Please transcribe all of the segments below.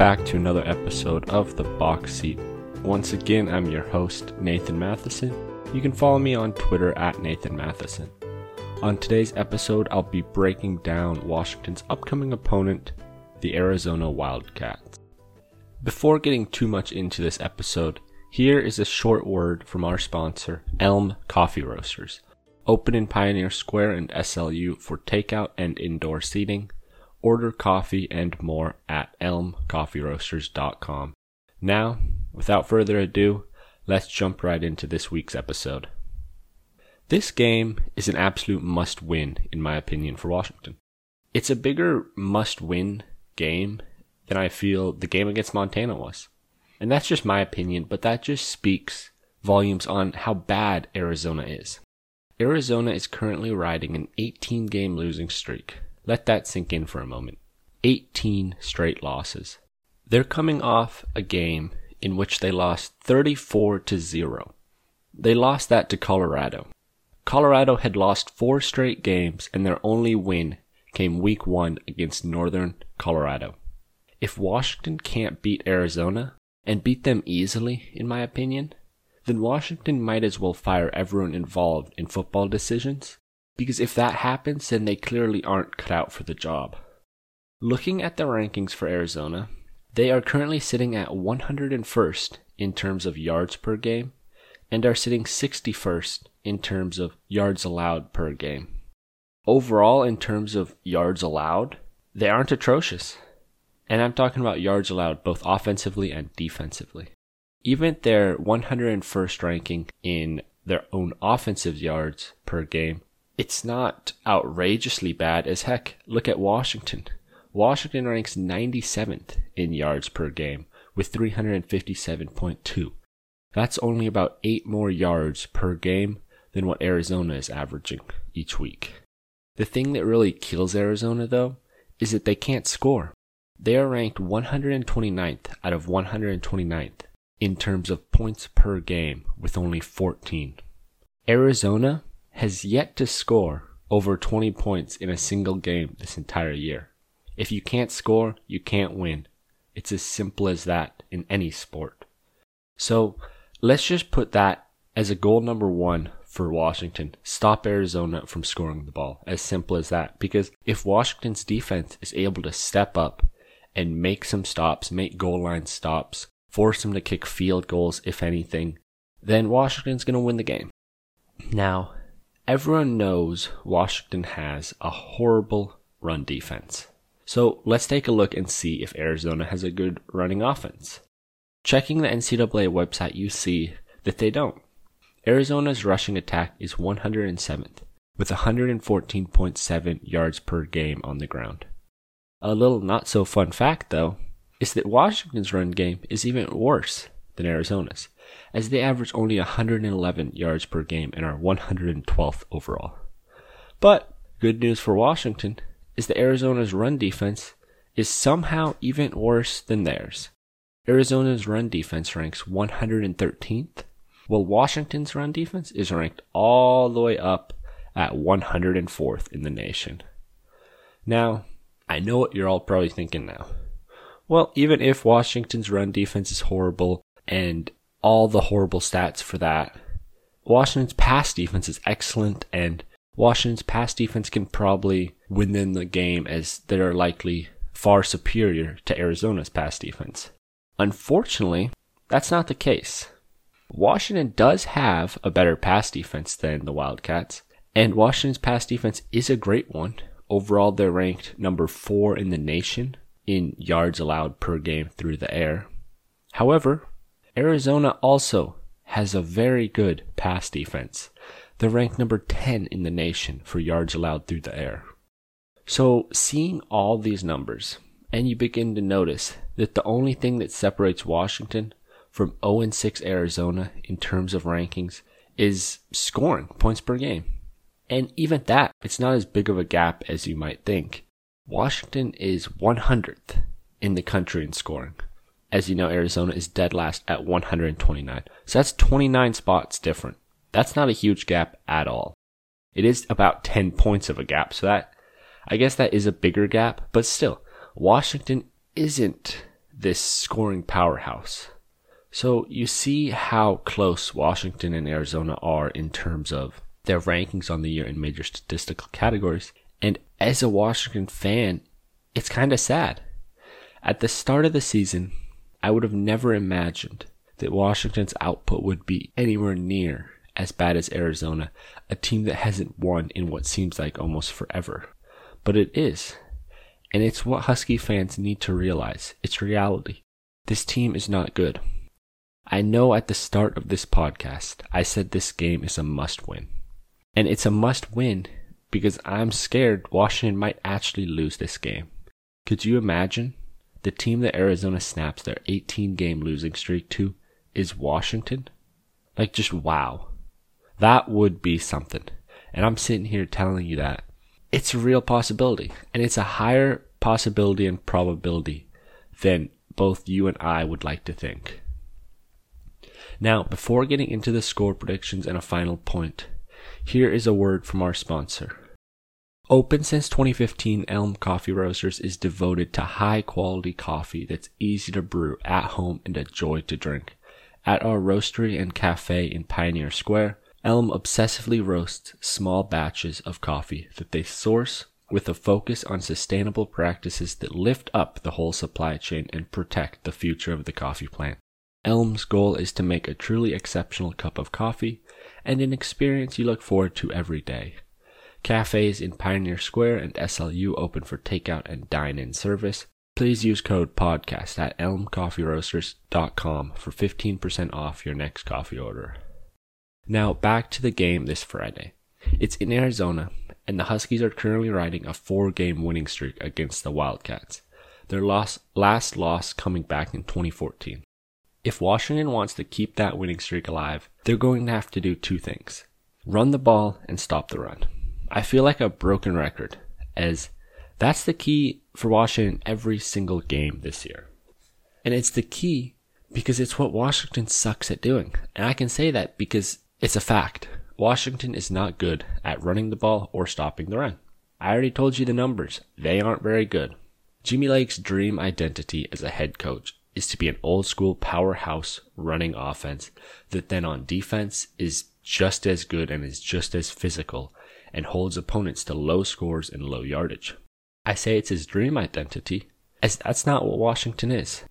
Back to another episode of The Box Seat. Once again, I'm your host, Nathan Mathisen. You can follow me on Twitter at Nathan Mathisen. On today's episode, I'll be breaking down Washington's upcoming opponent, the Arizona Wildcats. Before getting too much into this episode, here is a short word from our sponsor, Elm Coffee Roasters. Open in Pioneer Square and SLU for takeout and indoor seating. Order coffee and more at elmcoffeeroasters.com. Now, without further ado, let's jump right into this week's episode. This game is an absolute must win, in my opinion, for Washington. It's a bigger must win game than I feel the game against Montana was. And that's just my opinion, but that just speaks volumes on how bad Arizona is. Arizona is currently riding an 18 game losing streak. Let that sink in for a moment. 18 straight losses. They're coming off a game in which they lost 34 to 0. They lost that to Colorado. Colorado had lost four straight games and their only win came week 1 against Northern Colorado. If Washington can't beat Arizona and beat them easily in my opinion, then Washington might as well fire everyone involved in football decisions because if that happens, then they clearly aren't cut out for the job. Looking at the rankings for Arizona, they are currently sitting at 101st in terms of yards per game and are sitting 61st in terms of yards allowed per game. Overall, in terms of yards allowed, they aren't atrocious. And I'm talking about yards allowed both offensively and defensively. Even their 101st ranking in their own offensive yards per game it's not outrageously bad as heck. Look at Washington. Washington ranks 97th in yards per game with 357.2. That's only about 8 more yards per game than what Arizona is averaging each week. The thing that really kills Arizona, though, is that they can't score. They are ranked 129th out of 129th in terms of points per game with only 14. Arizona has yet to score over 20 points in a single game this entire year. If you can't score, you can't win. It's as simple as that in any sport. So let's just put that as a goal number one for Washington. Stop Arizona from scoring the ball. As simple as that. Because if Washington's defense is able to step up and make some stops, make goal line stops, force them to kick field goals, if anything, then Washington's going to win the game. Now, Everyone knows Washington has a horrible run defense. So let's take a look and see if Arizona has a good running offense. Checking the NCAA website, you see that they don't. Arizona's rushing attack is 107th, with 114.7 yards per game on the ground. A little not so fun fact, though, is that Washington's run game is even worse than Arizona's as they average only 111 yards per game and are 112th overall. But good news for Washington is that Arizona's run defense is somehow even worse than theirs. Arizona's run defense ranks 113th, while Washington's run defense is ranked all the way up at 104th in the nation. Now, I know what you're all probably thinking now. Well, even if Washington's run defense is horrible and all the horrible stats for that. Washington's pass defense is excellent, and Washington's pass defense can probably win them the game as they're likely far superior to Arizona's pass defense. Unfortunately, that's not the case. Washington does have a better pass defense than the Wildcats, and Washington's pass defense is a great one. Overall, they're ranked number four in the nation in yards allowed per game through the air. However, Arizona also has a very good pass defense. They're ranked number 10 in the nation for yards allowed through the air. So, seeing all these numbers, and you begin to notice that the only thing that separates Washington from 0 6 Arizona in terms of rankings is scoring points per game. And even that, it's not as big of a gap as you might think. Washington is 100th in the country in scoring as you know, Arizona is dead last at 129. So that's 29 spots different. That's not a huge gap at all. It is about 10 points of a gap. So that, I guess that is a bigger gap, but still, Washington isn't this scoring powerhouse. So you see how close Washington and Arizona are in terms of their rankings on the year in major statistical categories. And as a Washington fan, it's kind of sad. At the start of the season, I would have never imagined that Washington's output would be anywhere near as bad as Arizona, a team that hasn't won in what seems like almost forever. But it is. And it's what Husky fans need to realize. It's reality. This team is not good. I know at the start of this podcast, I said this game is a must win. And it's a must win because I'm scared Washington might actually lose this game. Could you imagine? The team that Arizona snaps their 18 game losing streak to is Washington? Like, just wow. That would be something. And I'm sitting here telling you that it's a real possibility. And it's a higher possibility and probability than both you and I would like to think. Now, before getting into the score predictions and a final point, here is a word from our sponsor. Open since 2015, Elm Coffee Roasters is devoted to high quality coffee that's easy to brew at home and a joy to drink. At our roastery and cafe in Pioneer Square, Elm obsessively roasts small batches of coffee that they source with a focus on sustainable practices that lift up the whole supply chain and protect the future of the coffee plant. Elm's goal is to make a truly exceptional cup of coffee and an experience you look forward to every day. Cafes in Pioneer Square and SLU open for takeout and dine in service. Please use code PODCAST at elmcoffeeroasters.com for 15% off your next coffee order. Now, back to the game this Friday. It's in Arizona, and the Huskies are currently riding a four game winning streak against the Wildcats, their loss, last loss coming back in 2014. If Washington wants to keep that winning streak alive, they're going to have to do two things run the ball and stop the run. I feel like a broken record, as that's the key for Washington every single game this year. And it's the key because it's what Washington sucks at doing. And I can say that because it's a fact. Washington is not good at running the ball or stopping the run. I already told you the numbers. They aren't very good. Jimmy Lake's dream identity as a head coach is to be an old school powerhouse running offense that then on defense is just as good and is just as physical and holds opponents to low scores and low yardage. I say it's his dream identity, as that's not what Washington is.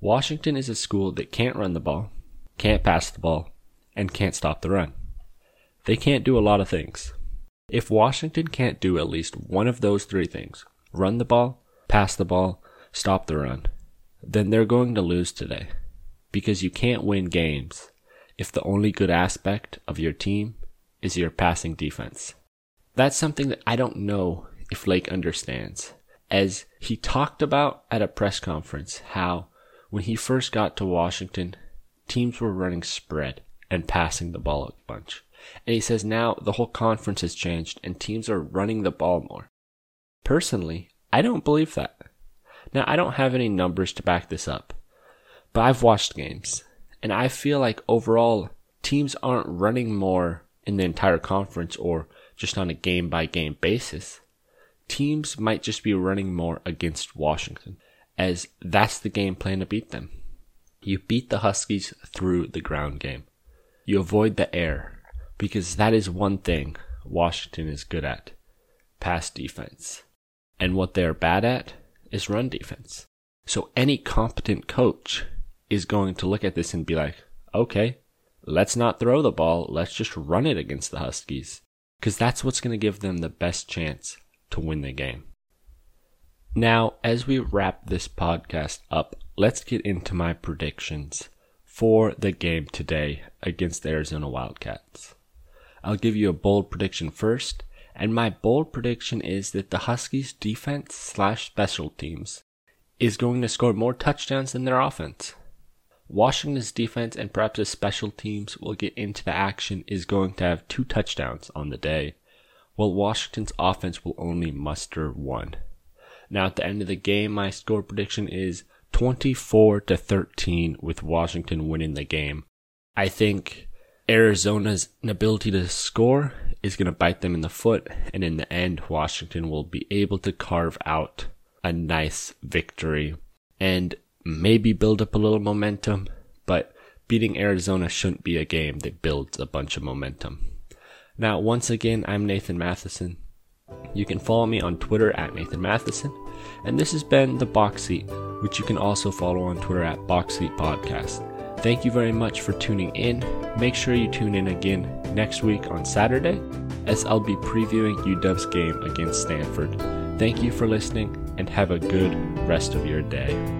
Washington is a school that can't run the ball, can't pass the ball, and can't stop the run. They can't do a lot of things. If Washington can't do at least one of those three things run the ball, pass the ball, stop the run then they're going to lose today. Because you can't win games if the only good aspect of your team is your passing defense. That's something that I don't know if Lake understands. As he talked about at a press conference how when he first got to Washington, teams were running spread and passing the ball a bunch. And he says now the whole conference has changed and teams are running the ball more. Personally, I don't believe that. Now, I don't have any numbers to back this up, but I've watched games, and I feel like overall, teams aren't running more in the entire conference or just on a game by game basis. Teams might just be running more against Washington, as that's the game plan to beat them. You beat the Huskies through the ground game. You avoid the air, because that is one thing Washington is good at pass defense. And what they're bad at is run defense. So any competent coach is going to look at this and be like, okay, let's not throw the ball. Let's just run it against the Huskies. Because that's what's going to give them the best chance to win the game. Now, as we wrap this podcast up, let's get into my predictions for the game today against the Arizona Wildcats. I'll give you a bold prediction first, and my bold prediction is that the Huskies defense slash special teams is going to score more touchdowns than their offense. Washington's defense and perhaps the special teams will get into the action is going to have two touchdowns on the day, while Washington's offense will only muster one. Now at the end of the game, my score prediction is 24 to 13 with Washington winning the game. I think Arizona's inability to score is going to bite them in the foot. And in the end, Washington will be able to carve out a nice victory. And maybe build up a little momentum, but beating Arizona shouldn't be a game that builds a bunch of momentum. Now, once again, I'm Nathan Mathisen. You can follow me on Twitter at Nathan Mathisen, and this has been The Box Seat, which you can also follow on Twitter at Box Seat Podcast. Thank you very much for tuning in. Make sure you tune in again next week on Saturday, as I'll be previewing UW's game against Stanford. Thank you for listening, and have a good rest of your day.